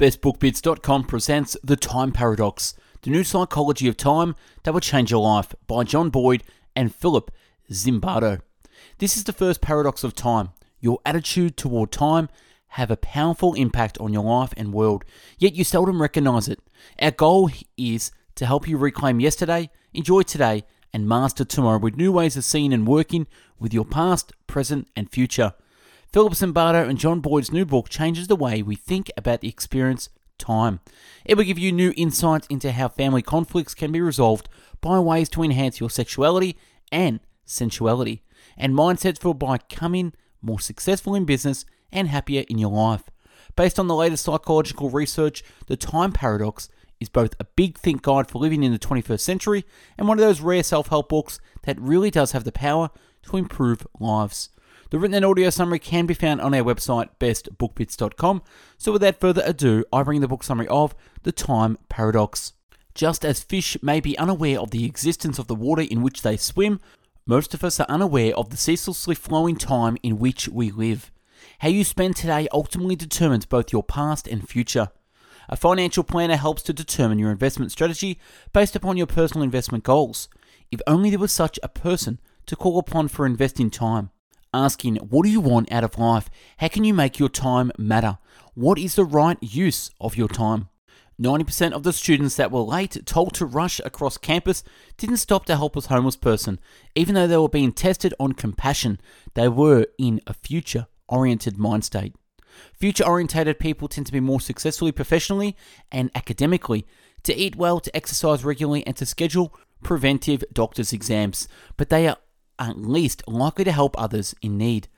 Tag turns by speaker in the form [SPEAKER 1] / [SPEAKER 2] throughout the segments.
[SPEAKER 1] BestBookBits.com presents The Time Paradox, the new psychology of time that will change your life by John Boyd and Philip Zimbardo. This is the first paradox of time. Your attitude toward time have a powerful impact on your life and world, yet you seldom recognize it. Our goal is to help you reclaim yesterday, enjoy today, and master tomorrow with new ways of seeing and working with your past, present, and future. Philip Zimbardo and John Boyd's new book changes the way we think about the experience time. It will give you new insights into how family conflicts can be resolved by ways to enhance your sexuality and sensuality, and mindsets for becoming more successful in business and happier in your life. Based on the latest psychological research, the time paradox is both a big think guide for living in the 21st century and one of those rare self help books that really does have the power to improve lives. The written and audio summary can be found on our website, bestbookbits.com. So, without further ado, I bring the book summary of The Time Paradox. Just as fish may be unaware of the existence of the water in which they swim, most of us are unaware of the ceaselessly flowing time in which we live. How you spend today ultimately determines both your past and future. A financial planner helps to determine your investment strategy based upon your personal investment goals. If only there was such a person to call upon for investing time asking, What do you want out of life? How can you make your time matter? What is the right use of your time? 90% of the students that were late, told to rush across campus, didn't stop to help a homeless person. Even though they were being tested on compassion, they were in a future oriented mind state. Future orientated people tend to be more successfully professionally and academically, to eat well, to exercise regularly, and to schedule preventive doctor's exams, but they are at least likely to help others in need.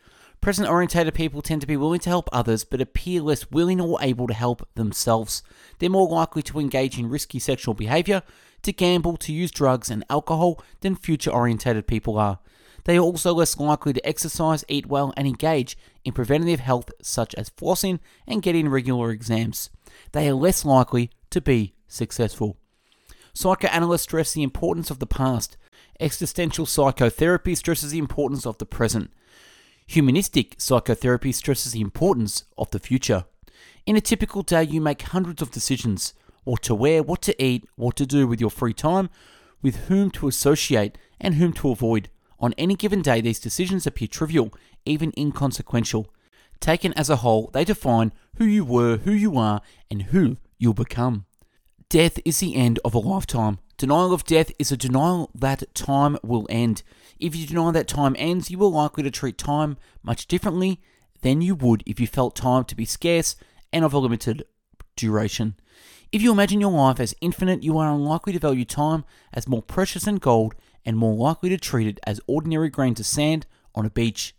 [SPEAKER 1] Present orientated people tend to be willing to help others but appear less willing or able to help themselves. They're more likely to engage in risky sexual behavior, to gamble, to use drugs and alcohol than future orientated people are. They are also less likely to exercise, eat well, and engage in preventative health such as flossing and getting regular exams. They are less likely to be successful. Psychoanalysts stress the importance of the past, Existential psychotherapy stresses the importance of the present. Humanistic psychotherapy stresses the importance of the future. In a typical day, you make hundreds of decisions what to wear, what to eat, what to do with your free time, with whom to associate, and whom to avoid. On any given day, these decisions appear trivial, even inconsequential. Taken as a whole, they define who you were, who you are, and who you'll become. Death is the end of a lifetime. Denial of death is a denial that time will end. If you deny that time ends, you are likely to treat time much differently than you would if you felt time to be scarce and of a limited duration. If you imagine your life as infinite, you are unlikely to value time as more precious than gold and more likely to treat it as ordinary grains of sand on a beach.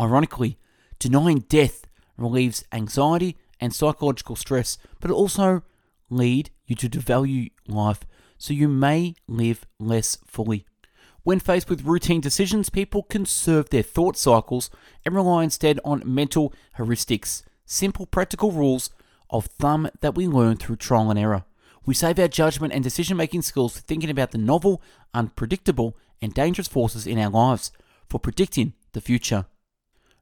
[SPEAKER 1] Ironically, denying death relieves anxiety and psychological stress, but it also lead you to devalue life so you may live less fully. When faced with routine decisions, people conserve their thought cycles and rely instead on mental heuristics, simple practical rules of thumb that we learn through trial and error. We save our judgment and decision making skills for thinking about the novel, unpredictable, and dangerous forces in our lives, for predicting the future.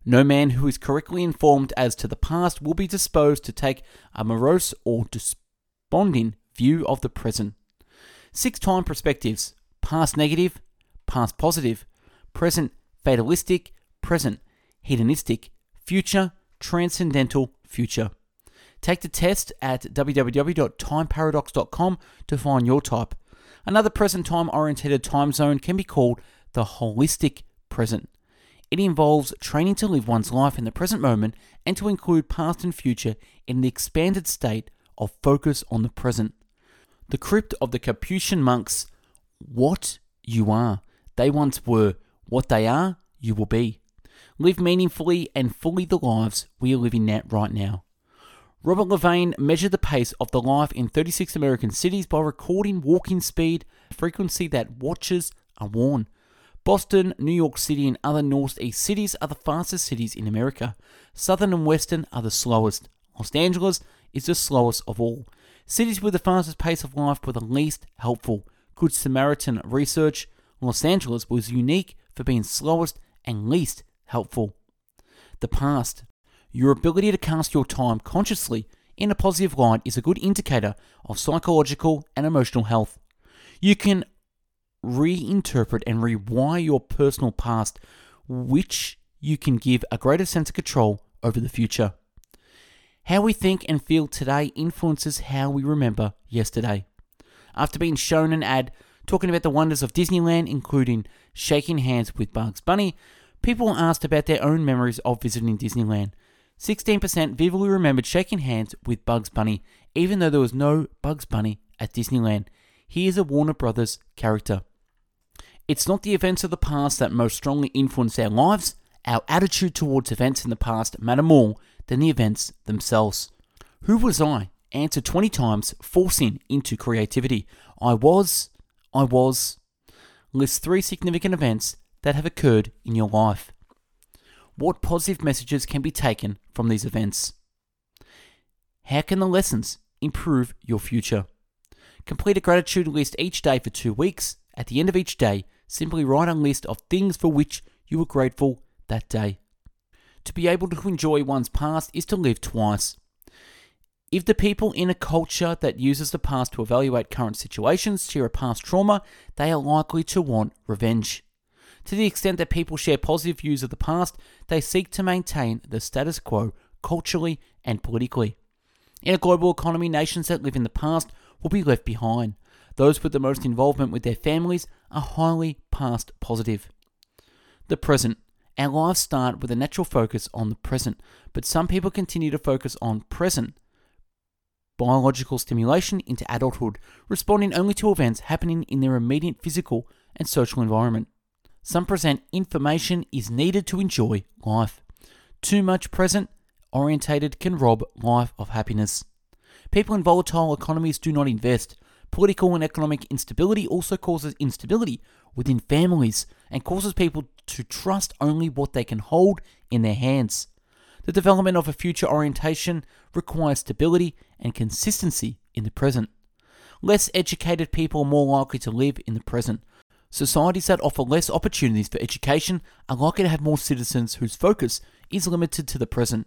[SPEAKER 1] No man who is correctly informed as to the past will be disposed to take a morose or desponding view of the present. Six time perspectives past negative, past positive, present fatalistic, present hedonistic, future transcendental future. Take the test at www.timeparadox.com to find your type. Another present time oriented time zone can be called the holistic present. It involves training to live one's life in the present moment and to include past and future in the expanded state of focus on the present. The crypt of the Capuchin monks, what you are. They once were. What they are, you will be. Live meaningfully and fully the lives we are living right now. Robert Levine measured the pace of the life in 36 American cities by recording walking speed, frequency that watches are worn. Boston, New York City, and other northeast cities are the fastest cities in America. Southern and Western are the slowest. Los Angeles is the slowest of all. Cities with the fastest pace of life were the least helpful. Good Samaritan research, Los Angeles was unique for being slowest and least helpful. The past. Your ability to cast your time consciously in a positive light is a good indicator of psychological and emotional health. You can reinterpret and rewire your personal past, which you can give a greater sense of control over the future. How we think and feel today influences how we remember yesterday. After being shown an ad talking about the wonders of Disneyland, including shaking hands with Bugs Bunny, people were asked about their own memories of visiting Disneyland. 16% vividly remembered shaking hands with Bugs Bunny, even though there was no Bugs Bunny at Disneyland. He is a Warner Brothers character. It's not the events of the past that most strongly influence our lives. Our attitude towards events in the past matter more than the events themselves. Who was I? Answer 20 times, forcing into creativity. I was, I was. List three significant events that have occurred in your life. What positive messages can be taken from these events? How can the lessons improve your future? Complete a gratitude list each day for two weeks. At the end of each day, simply write a list of things for which you were grateful that day. To be able to enjoy one's past is to live twice. If the people in a culture that uses the past to evaluate current situations share a past trauma, they are likely to want revenge. To the extent that people share positive views of the past, they seek to maintain the status quo culturally and politically. In a global economy, nations that live in the past will be left behind. Those with the most involvement with their families are highly past positive. The present. Our lives start with a natural focus on the present, but some people continue to focus on present biological stimulation into adulthood, responding only to events happening in their immediate physical and social environment. Some present information is needed to enjoy life. Too much present orientated can rob life of happiness. People in volatile economies do not invest. Political and economic instability also causes instability within families and causes people to trust only what they can hold in their hands. The development of a future orientation requires stability and consistency in the present. Less educated people are more likely to live in the present, Societies that offer less opportunities for education are likely to have more citizens whose focus is limited to the present.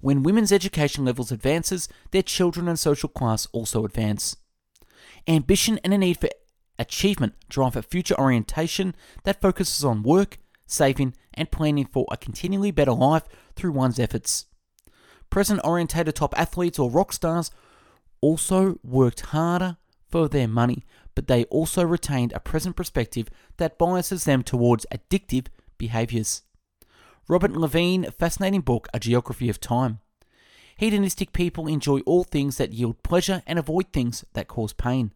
[SPEAKER 1] When women's education levels advances, their children and social class also advance. Ambition and a need for achievement drive a future orientation that focuses on work, saving, and planning for a continually better life through one's efforts. Present orientated top athletes or rock stars also worked harder for their money, but they also retained a present perspective that biases them towards addictive behaviors. Robert Levine, fascinating book, A Geography of Time. Hedonistic people enjoy all things that yield pleasure and avoid things that cause pain.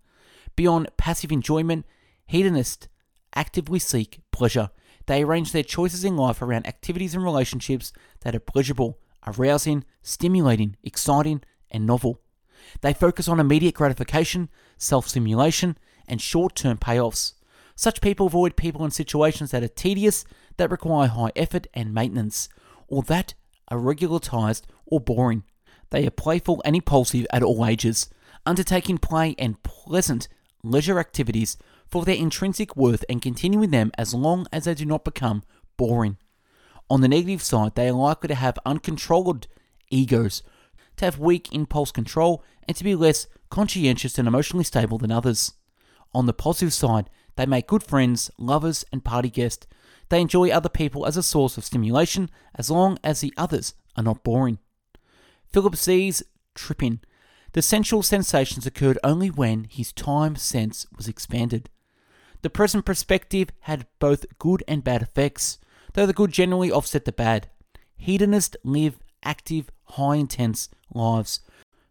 [SPEAKER 1] Beyond passive enjoyment, hedonists actively seek pleasure. They arrange their choices in life around activities and relationships that are pleasurable, arousing, stimulating, exciting, and novel. They focus on immediate gratification, self stimulation, and short term payoffs. Such people avoid people and situations that are tedious, that require high effort and maintenance, or that are regularized or boring. They are playful and impulsive at all ages, undertaking play and pleasant leisure activities for their intrinsic worth and continuing them as long as they do not become boring. On the negative side, they are likely to have uncontrolled egos, to have weak impulse control, and to be less conscientious and emotionally stable than others. On the positive side, they make good friends, lovers, and party guests. They enjoy other people as a source of stimulation as long as the others are not boring. Philip sees tripping. The sensual sensations occurred only when his time sense was expanded. The present perspective had both good and bad effects, though the good generally offset the bad. Hedonists live active, high intense lives,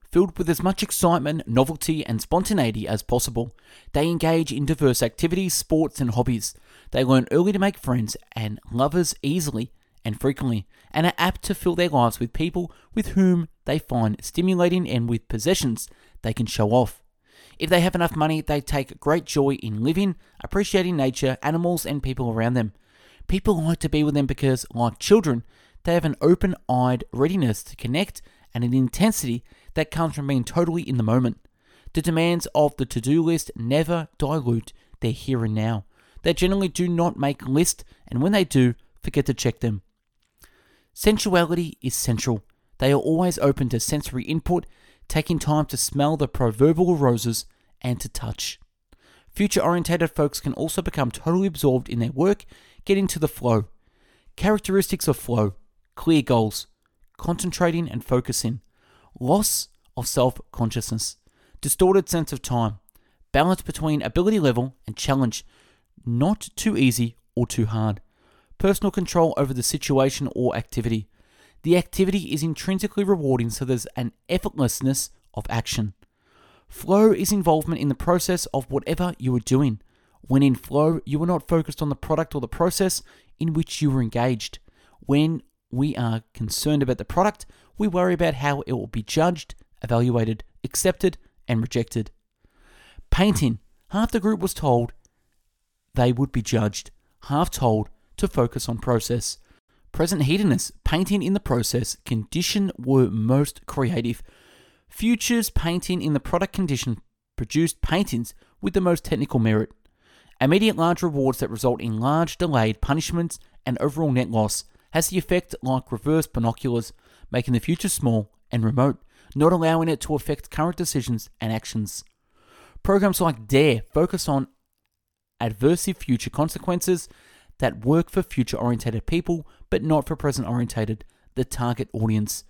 [SPEAKER 1] filled with as much excitement, novelty, and spontaneity as possible. They engage in diverse activities, sports, and hobbies. They learn early to make friends and lovers easily and frequently, and are apt to fill their lives with people with whom they find stimulating and with possessions they can show off. If they have enough money, they take great joy in living, appreciating nature, animals, and people around them. People like to be with them because, like children, they have an open eyed readiness to connect and an intensity that comes from being totally in the moment. The demands of the to do list never dilute their here and now. They generally do not make lists, and when they do, forget to check them. Sensuality is central. They are always open to sensory input. taking time to smell the proverbial roses and to touch. Future orientated folks can also become totally absorbed in their work, get into the flow. Characteristics of flow clear goals, concentrating and focusing, loss of self consciousness, distorted sense of time, balance between ability level and challenge, not too easy or too hard, personal control over the situation or activity. The activity is intrinsically rewarding, so there's an effortlessness of action. Flow is involvement in the process of whatever you are doing. When in flow, you are not focused on the product or the process in which you are engaged. When we are concerned about the product, we worry about how it will be judged, evaluated, accepted, and rejected. Painting, half the group was told they would be judged, half told to focus on process. Present hedonists, painting in the process, condition were most creative. Futures painting in the product condition produced paintings with the most technical merit. Immediate large rewards that result in large delayed punishments and overall net loss has the effect like reverse binoculars, making the future small and remote, not allowing it to affect current decisions and actions. Programs like DARE focus on adversive future consequences that work for future orientated people but not for present orientated, the target audience.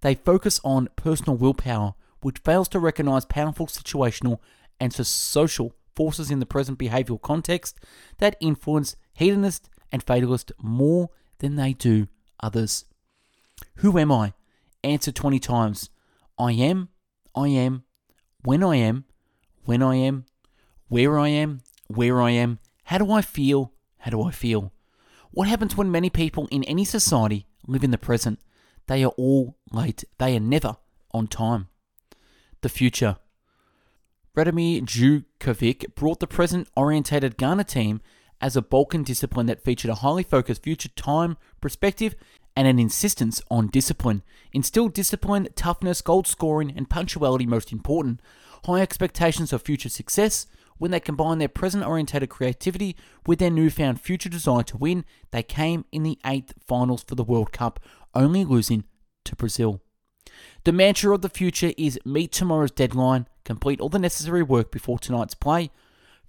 [SPEAKER 1] They focus on personal willpower, which fails to recognize powerful situational and social forces in the present behavioral context that influence hedonist and fatalist more than they do others. Who am I? Answer 20 times. I am, I am, when I am, when I am, where I am, where I am, how do I feel, how do I feel? What happens when many people in any society live in the present? They are all late. They are never on time. The future. Ratomir Dujković brought the present orientated Ghana team as a Balkan discipline that featured a highly focused future time perspective and an insistence on discipline. Instilled discipline, toughness, goal scoring, and punctuality most important. High expectations of future success, when they combined their present orientated creativity with their newfound future desire to win, they came in the eighth finals for the World Cup, only losing to Brazil. The mantra of the future is meet tomorrow's deadline, complete all the necessary work before tonight's play.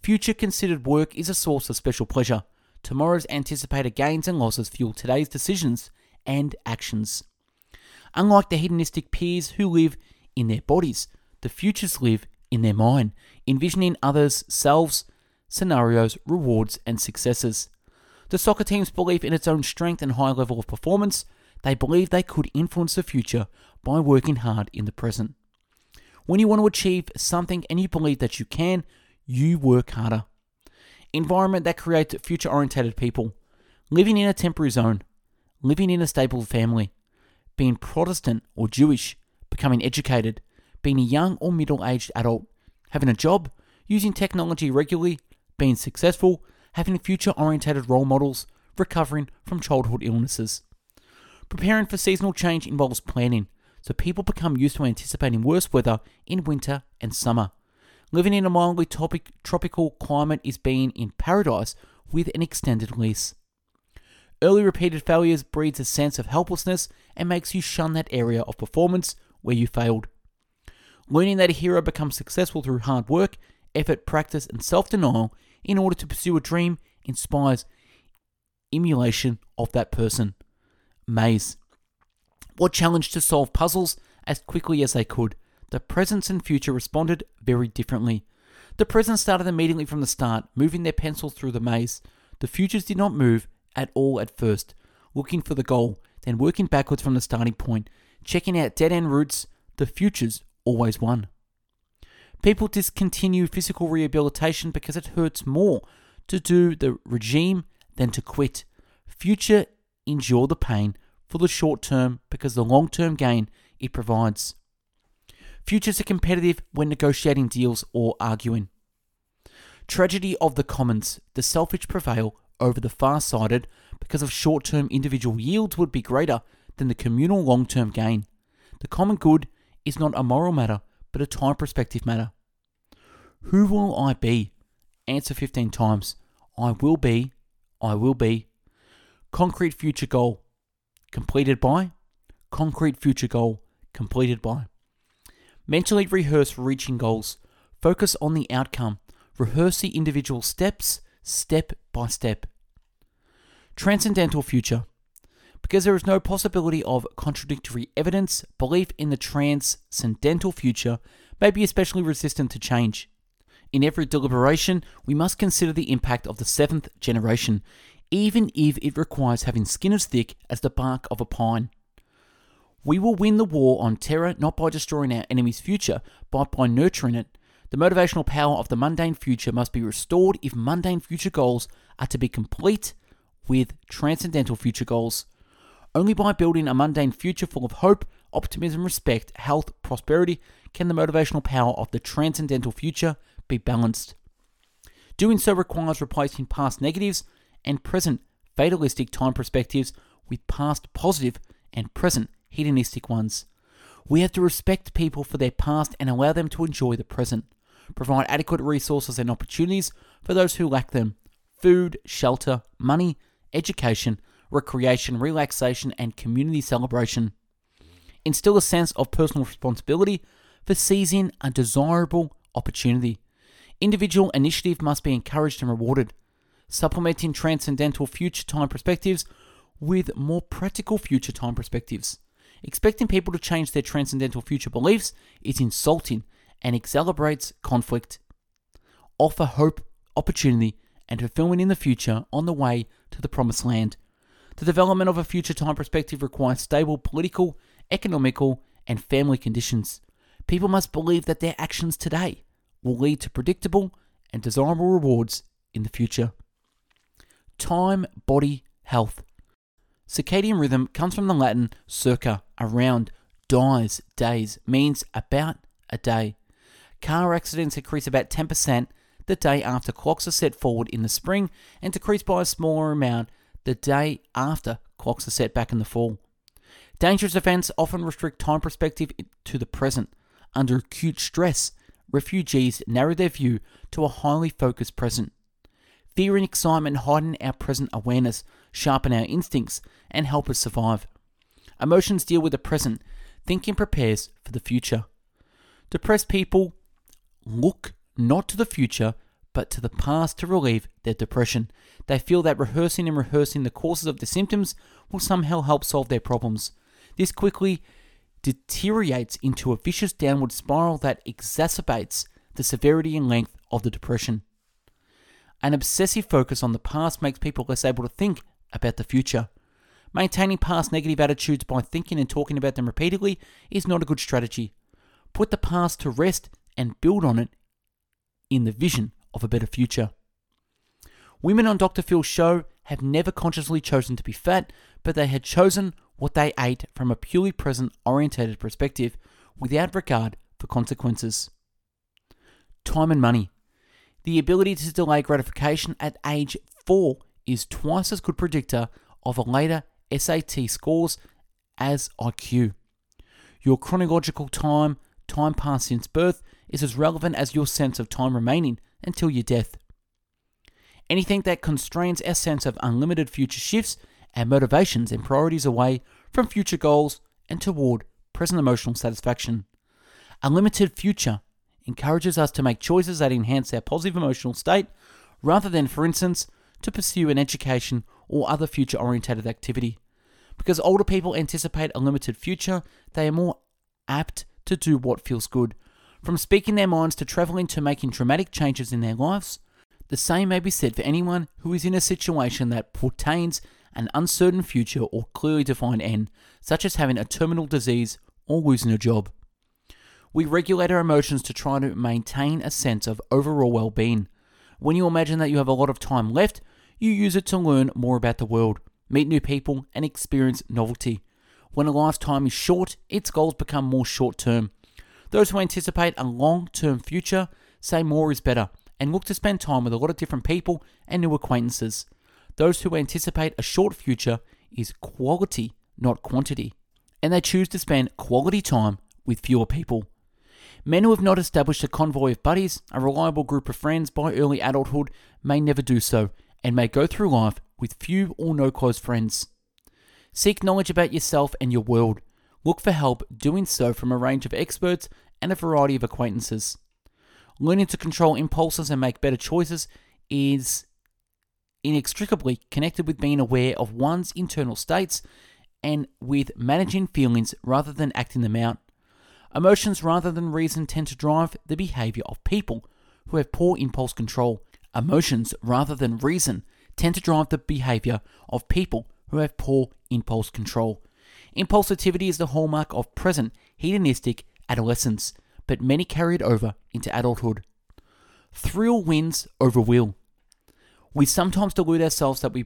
[SPEAKER 1] Future considered work is a source of special pleasure. Tomorrow's anticipated gains and losses fuel today's decisions and actions. Unlike the hedonistic peers who live in their bodies, the futures live in their mind, envisioning others' selves, scenarios, rewards, and successes. The soccer team's belief in its own strength and high level of performance, they believe they could influence the future by working hard in the present. When you want to achieve something and you believe that you can, you work harder. Environment that creates future orientated people. Living in a temporary zone. Living in a stable family. Being Protestant or Jewish. Becoming educated being a young or middle aged adult, having a job, using technology regularly, being successful, having future orientated role models, recovering from childhood illnesses. Preparing for seasonal change involves planning, so people become used to anticipating worse weather in winter and summer. Living in a mildly topic, tropical climate is being in paradise with an extended lease. Early repeated failures breeds a sense of helplessness and makes you shun that area of performance where you failed. Learning that a hero becomes successful through hard work, effort, practice, and self denial in order to pursue a dream inspires emulation of that person. Maze. What challenge to solve puzzles as quickly as they could. The present and future responded very differently. The present started immediately from the start, moving their pencils through the maze. The futures did not move at all at first, looking for the goal, then working backwards from the starting point, checking out dead end routes. The futures always won. People discontinue physical rehabilitation because it hurts more to do the regime than to quit. Future endure the pain for the short term because the long term gain it provides. Futures are competitive when negotiating deals or arguing. Tragedy of the commons. The selfish prevail over the far sighted because of short term individual yields would be greater than the communal long term gain. The common good is not a moral matter, but a time perspective matter. Who will I be? Answer 15 times. I will be, I will be. Concrete future goal. Completed by? Concrete future goal. Completed by. Mentally rehearse reaching goals. Focus on the outcome. Rehearse the individual steps, step by step. Transcendental future. Because there is no possibility of contradictory evidence, belief in the transcendental future may be especially resistant to change. In every deliberation, we must consider the impact of the seventh generation, even if it requires having skin as thick as the bark of a pine. We will win the war on terror not by destroying our enemy's future, but by nurturing it. The motivational power of the mundane future must be restored if mundane future goals are to be complete with transcendental future goals. Only by building a mundane future full of hope, optimism, respect, health, prosperity can the motivational power of the transcendental future be balanced. Doing so requires replacing past negatives and present fatalistic time perspectives with past positive and present hedonistic ones. We have to respect people for their past and allow them to enjoy the present. Provide adequate resources and opportunities for those who lack them food, shelter, money, education, recreation, relaxation, and community celebration. Instill a sense of personal responsibility for seizing a desirable opportunity. Individual initiative must be encouraged and rewarded, supplementing transcendental future time perspectives with more practical future time perspectives. Expecting people to change their transcendental future beliefs is insulting and accelerates conflict. Offer hope, opportunity, and fulfillment in the future on the way to the promised land. The development of a future time perspective requires stable political, economical, and family conditions. People must believe that their actions today will lead to predictable and desirable rewards in the future. Time, body, health. Circadian rhythm comes from the Latin circa, around, dies, days, means about a day. Car accidents increase about 10% the day after clocks are set forward in the spring and decrease by a smaller amount the day after clocks are set back in the fall. Dangerous events often restrict time perspective to the present. Under acute stress, refugees narrow their view to a highly focused present. Fear and excitement heighten our present awareness, sharpen our instincts, and help us survive. Emotions deal with the present, thinking prepares for the future. Depressed people look not to the future, but to the past to relieve their depression. They feel that rehearsing and rehearsing the causes of the symptoms will somehow help solve their problems. This quickly deteriorates into a vicious downward spiral that exacerbates the severity and length of the depression. An obsessive focus on the past makes people less able to think about the future. Maintaining past negative attitudes by thinking and talking about them repeatedly is not a good strategy. Put the past to rest and build on it in the vision of a better future. Women on Dr. Phil's show have never consciously chosen to be fat, but they had chosen what they ate from a purely present orientated perspective without regard for consequences. Time and money. The ability to delay gratification at age 4 is twice as good predictor of a later SAT scores as IQ. Your chronological time, time passed since birth, is as relevant as your sense of time remaining until your death. Anything that constrains our sense of unlimited future shifts our motivations and priorities away from future goals and toward present emotional satisfaction. A limited future encourages us to make choices that enhance our positive emotional state rather than, for instance, to pursue an education or other future orientated activity. Because older people anticipate a limited future, they are more apt to do what feels good. From speaking their minds to traveling to making dramatic changes in their lives, the same may be said for anyone who is in a situation that pertains an uncertain future or clearly defined end, such as having a terminal disease or losing a job. We regulate our emotions to try to maintain a sense of overall well being. When you imagine that you have a lot of time left, you use it to learn more about the world, meet new people, and experience novelty. When a lifetime is short, its goals become more short term. Those who anticipate a long term future say more is better and look to spend time with a lot of different people and new acquaintances. Those who anticipate a short future is quality, not quantity, and they choose to spend quality time with fewer people. Men who have not established a convoy of buddies, a reliable group of friends by early adulthood, may never do so and may go through life with few or no close friends. Seek knowledge about yourself and your world. Look for help doing so from a range of experts and a variety of acquaintances. Learning to control impulses and make better choices is inextricably connected with being aware of one's internal states and with managing feelings rather than acting them out. Emotions rather than reason tend to drive the behavior of people who have poor impulse control. Emotions rather than reason tend to drive the behavior of people who have poor impulse control. Impulsivity is the hallmark of present hedonistic adolescence, but many carry it over into adulthood. Thrill wins over will. We sometimes delude ourselves that we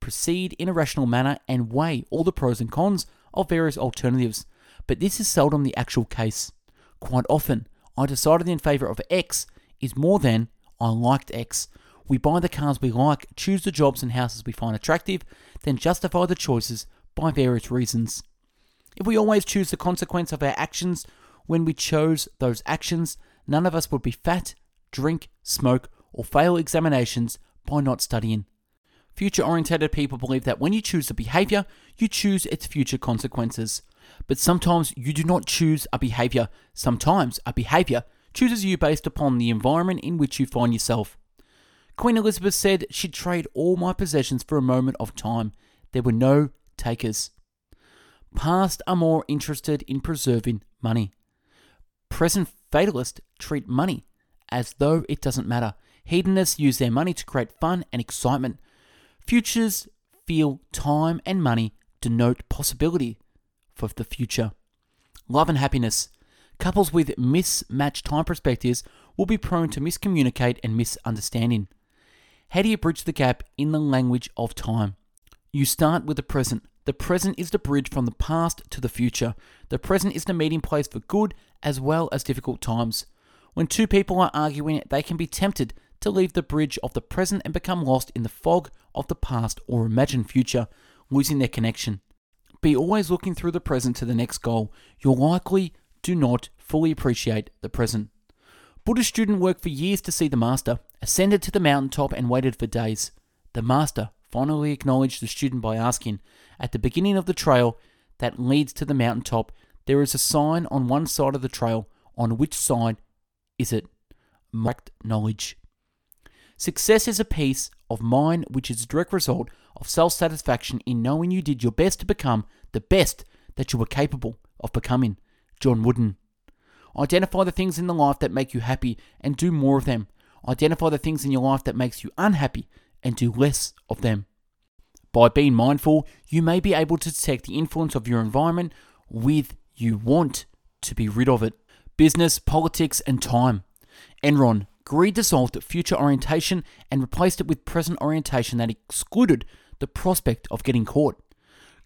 [SPEAKER 1] proceed in a rational manner and weigh all the pros and cons of various alternatives, but this is seldom the actual case. Quite often, I decided in favour of X is more than I liked X. We buy the cars we like, choose the jobs and houses we find attractive, then justify the choices by various reasons. If we always choose the consequence of our actions when we chose those actions, none of us would be fat, drink, smoke, or fail examinations by not studying. Future oriented people believe that when you choose a behavior, you choose its future consequences. But sometimes you do not choose a behavior. Sometimes a behavior chooses you based upon the environment in which you find yourself. Queen Elizabeth said she'd trade all my possessions for a moment of time. There were no takers. Past are more interested in preserving money. Present fatalists treat money as though it doesn't matter. Hedonists use their money to create fun and excitement. Futures feel time and money denote possibility for the future. Love and happiness. Couples with mismatched time perspectives will be prone to miscommunicate and misunderstanding. How do you bridge the gap in the language of time? You start with the present. The present is the bridge from the past to the future. The present is the meeting place for good as well as difficult times. When two people are arguing, they can be tempted to leave the bridge of the present and become lost in the fog of the past or imagined future, losing their connection. Be always looking through the present to the next goal. You'll likely do not fully appreciate the present. Buddhist student worked for years to see the master, ascended to the mountaintop and waited for days. The master finally acknowledged the student by asking, At the beginning of the trail that leads to the mountaintop, there is a sign on one side of the trail. On which side is it? Marked knowledge. Success is a piece of mind which is a direct result of self satisfaction in knowing you did your best to become the best that you were capable of becoming. John Wooden. Identify the things in the life that make you happy and do more of them. Identify the things in your life that makes you unhappy and do less of them. By being mindful, you may be able to detect the influence of your environment with you want to be rid of it. Business, politics, and time. Enron, Greed dissolved future orientation and replaced it with present orientation that excluded the prospect of getting caught.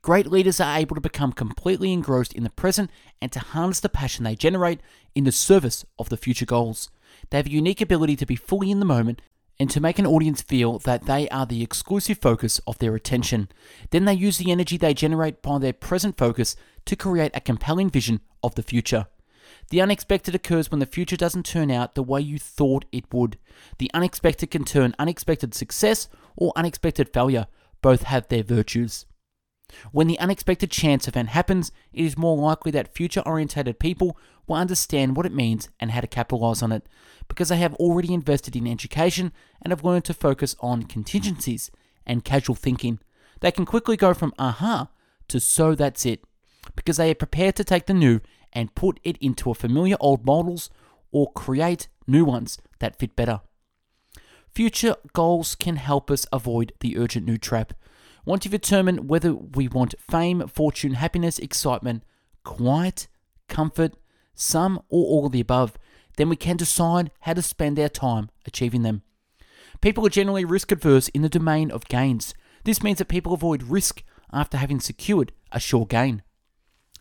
[SPEAKER 1] Great leaders are able to become completely engrossed in the present and to harness the passion they generate in the service of the future goals. They have a unique ability to be fully in the moment and to make an audience feel that they are the exclusive focus of their attention. Then they use the energy they generate by their present focus to create a compelling vision of the future. The unexpected occurs when the future doesn't turn out the way you thought it would. The unexpected can turn unexpected success or unexpected failure. Both have their virtues. When the unexpected chance event happens, it is more likely that future orientated people will understand what it means and how to capitalize on it because they have already invested in education and have learned to focus on contingencies and casual thinking. They can quickly go from aha to so that's it because they are prepared to take the new and put it into a familiar old models or create new ones that fit better. Future goals can help us avoid the urgent new trap. Once you've determined whether we want fame, fortune, happiness, excitement, quiet, comfort, some or all of the above, then we can decide how to spend our time achieving them. People are generally risk adverse in the domain of gains. This means that people avoid risk after having secured a sure gain.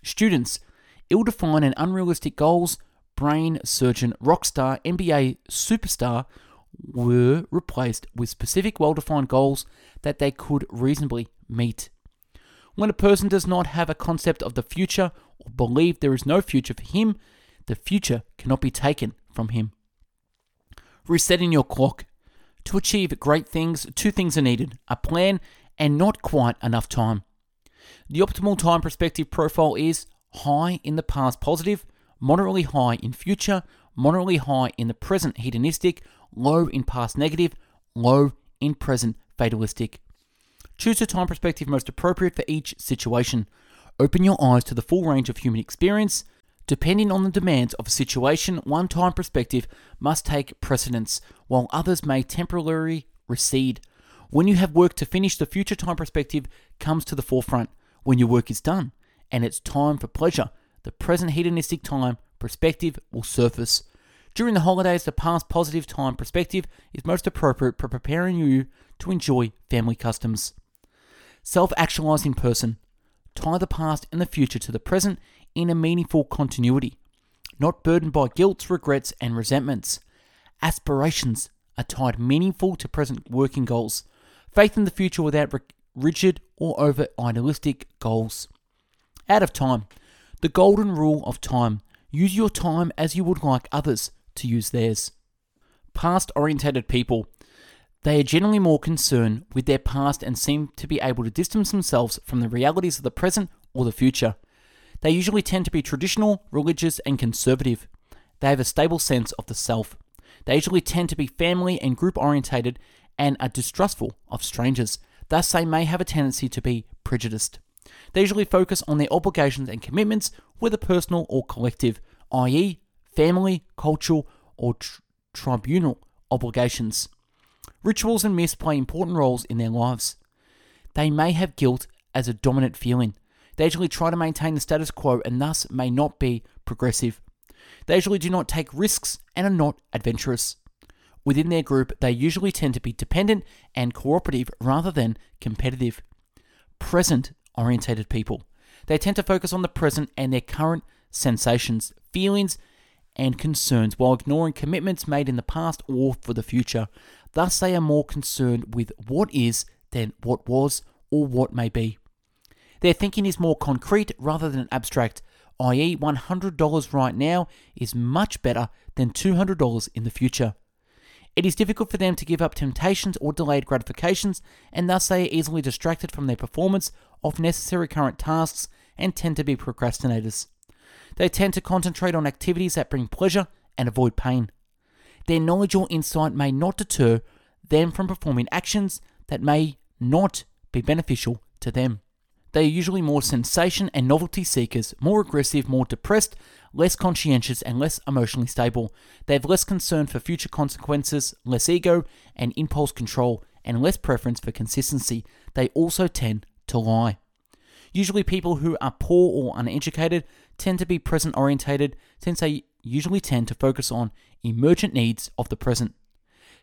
[SPEAKER 1] Students ill defined and unrealistic goals, brain surgeon, rock star, NBA superstar were replaced with specific, well defined goals that they could reasonably meet. When a person does not have a concept of the future or believe there is no future for him, the future cannot be taken from him. Resetting your clock. To achieve great things, two things are needed a plan and not quite enough time. The optimal time perspective profile is high in the past positive, moderately high in future, moderately high in the present hedonistic, low in past negative, low in present fatalistic. Choose the time perspective most appropriate for each situation. Open your eyes to the full range of human experience. Depending on the demands of a situation, one time perspective must take precedence, while others may temporarily recede. When you have work to finish, the future time perspective comes to the forefront. When your work is done and it's time for pleasure, the present hedonistic time perspective will surface. During the holidays, the past positive time perspective is most appropriate for preparing you to enjoy family customs. Self actualizing person. Tie the past and the future to the present in a meaningful continuity, not burdened by guilt, regrets, and resentments. Aspirations are tied meaningful to present working goals. Faith in the future without rigid or over idealistic goals. Out of time. The golden rule of time. Use your time as you would like others to use theirs. Past orientated people. They are generally more concerned with their past and seem to be able to distance themselves from the realities of the present or the future. They usually tend to be traditional, religious, and conservative. They have a stable sense of the self. They usually tend to be family and group orientated and are distrustful of strangers. Thus, they may have a tendency to be prejudiced. They usually focus on their obligations and commitments, whether personal or collective, i.e., family, cultural, or tr- tribunal obligations. Rituals and myths play important roles in their lives. They may have guilt as a dominant feeling. They usually try to maintain the status quo and thus may not be progressive. They usually do not take risks and are not adventurous. Within their group, they usually tend to be dependent and cooperative rather than competitive. Present orientated people. They tend to focus on the present and their current sensations, feelings, and concerns while ignoring commitments made in the past or for the future. Thus, they are more concerned with what is than what was or what may be. Their thinking is more concrete rather than abstract, i.e., $100 right now is much better than $200 in the future. It is difficult for them to give up temptations or delayed gratifications, and thus they are easily distracted from their performance of necessary current tasks and tend to be procrastinators. They tend to concentrate on activities that bring pleasure and avoid pain. Their knowledge or insight may not deter them from performing actions that may not be beneficial to them. They are usually more sensation and novelty seekers, more aggressive, more depressed, less conscientious, and less emotionally stable. They have less concern for future consequences, less ego and impulse control, and less preference for consistency. They also tend to lie. Usually, people who are poor or uneducated tend to be present orientated since they usually tend to focus on emergent needs of the present.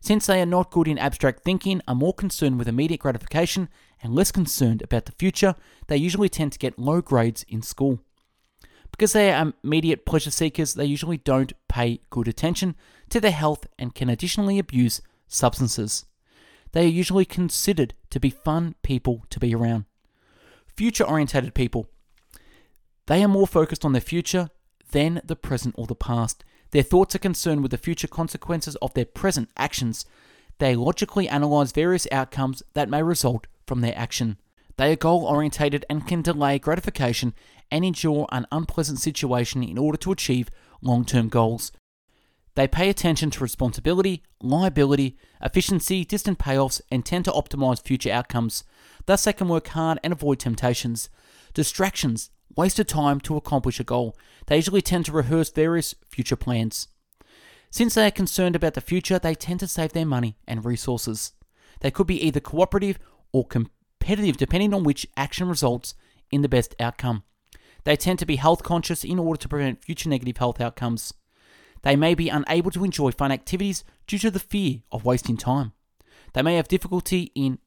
[SPEAKER 1] Since they are not good in abstract thinking, are more concerned with immediate gratification, and less concerned about the future, they usually tend to get low grades in school. Because they are immediate pleasure seekers, they usually don't pay good attention to their health and can additionally abuse substances. They are usually considered to be fun people to be around. Future orientated people. They are more focused on their future than the present or the past. Their thoughts are concerned with the future consequences of their present actions. They logically analyze various outcomes that may result from their action. They are goal orientated and can delay gratification and endure an unpleasant situation in order to achieve long term goals. They pay attention to responsibility, liability, efficiency, distant payoffs, and tend to optimize future outcomes. Thus, they can work hard and avoid temptations. Distractions, wasted time to accomplish a goal. They usually tend to rehearse various future plans. Since they are concerned about the future, they tend to save their money and resources. They could be either cooperative or competitive depending on which action results in the best outcome. They tend to be health conscious in order to prevent future negative health outcomes. They may be unable to enjoy fun activities due to the fear of wasting time. They may have difficulty in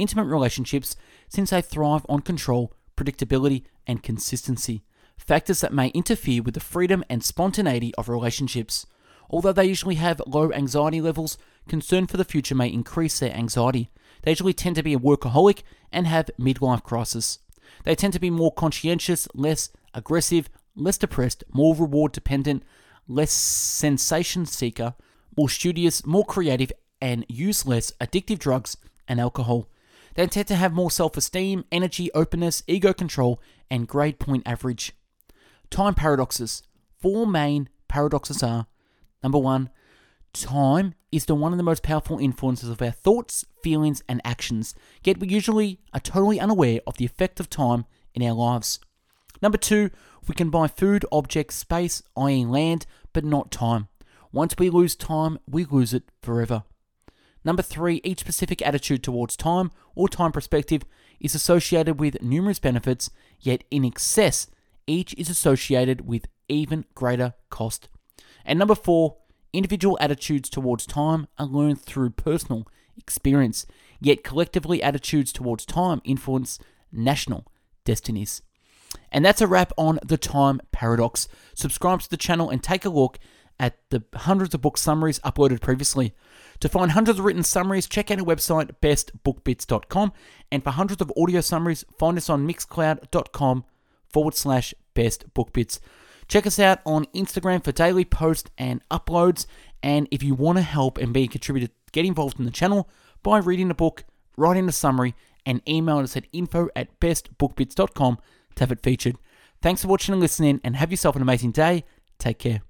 [SPEAKER 1] intimate relationships since they thrive on control, predictability, and consistency, factors that may interfere with the freedom and spontaneity of relationships. Although they usually have low anxiety levels, concern for the future may increase their anxiety, they usually tend to be a workaholic and have midlife crisis. They tend to be more conscientious, less aggressive, less depressed, more reward dependent, less sensation seeker, more studious, more creative, and use less addictive drugs and alcohol. They tend to have more self esteem, energy, openness, ego control, and grade point average. Time paradoxes. four main paradoxes are number one, time is the one of the most powerful influences of our thoughts, feelings, and actions, yet we usually are totally unaware of the effect of time in our lives. Number two, we can buy food, objects, space, i.e., land, but not time. Once we lose time, we lose it forever. Number three, each specific attitude towards time or time perspective is associated with numerous benefits, yet in excess, each is associated with even greater cost. And number four, individual attitudes towards time are learned through personal experience, yet collectively attitudes towards time influence national destinies. And that's a wrap on the time paradox. Subscribe to the channel and take a look at the hundreds of book summaries uploaded previously. To find hundreds of written summaries, check out our website, bestbookbits.com. And for hundreds of audio summaries, find us on mixcloud.com forward slash bestbookbits. Check us out on Instagram for daily posts and uploads. And if you want to help and be a contributor, get involved in the channel by reading the book, writing a summary, and email us at info at bestbookbits.com to have it featured. Thanks for watching and listening, and have yourself an amazing day. Take care.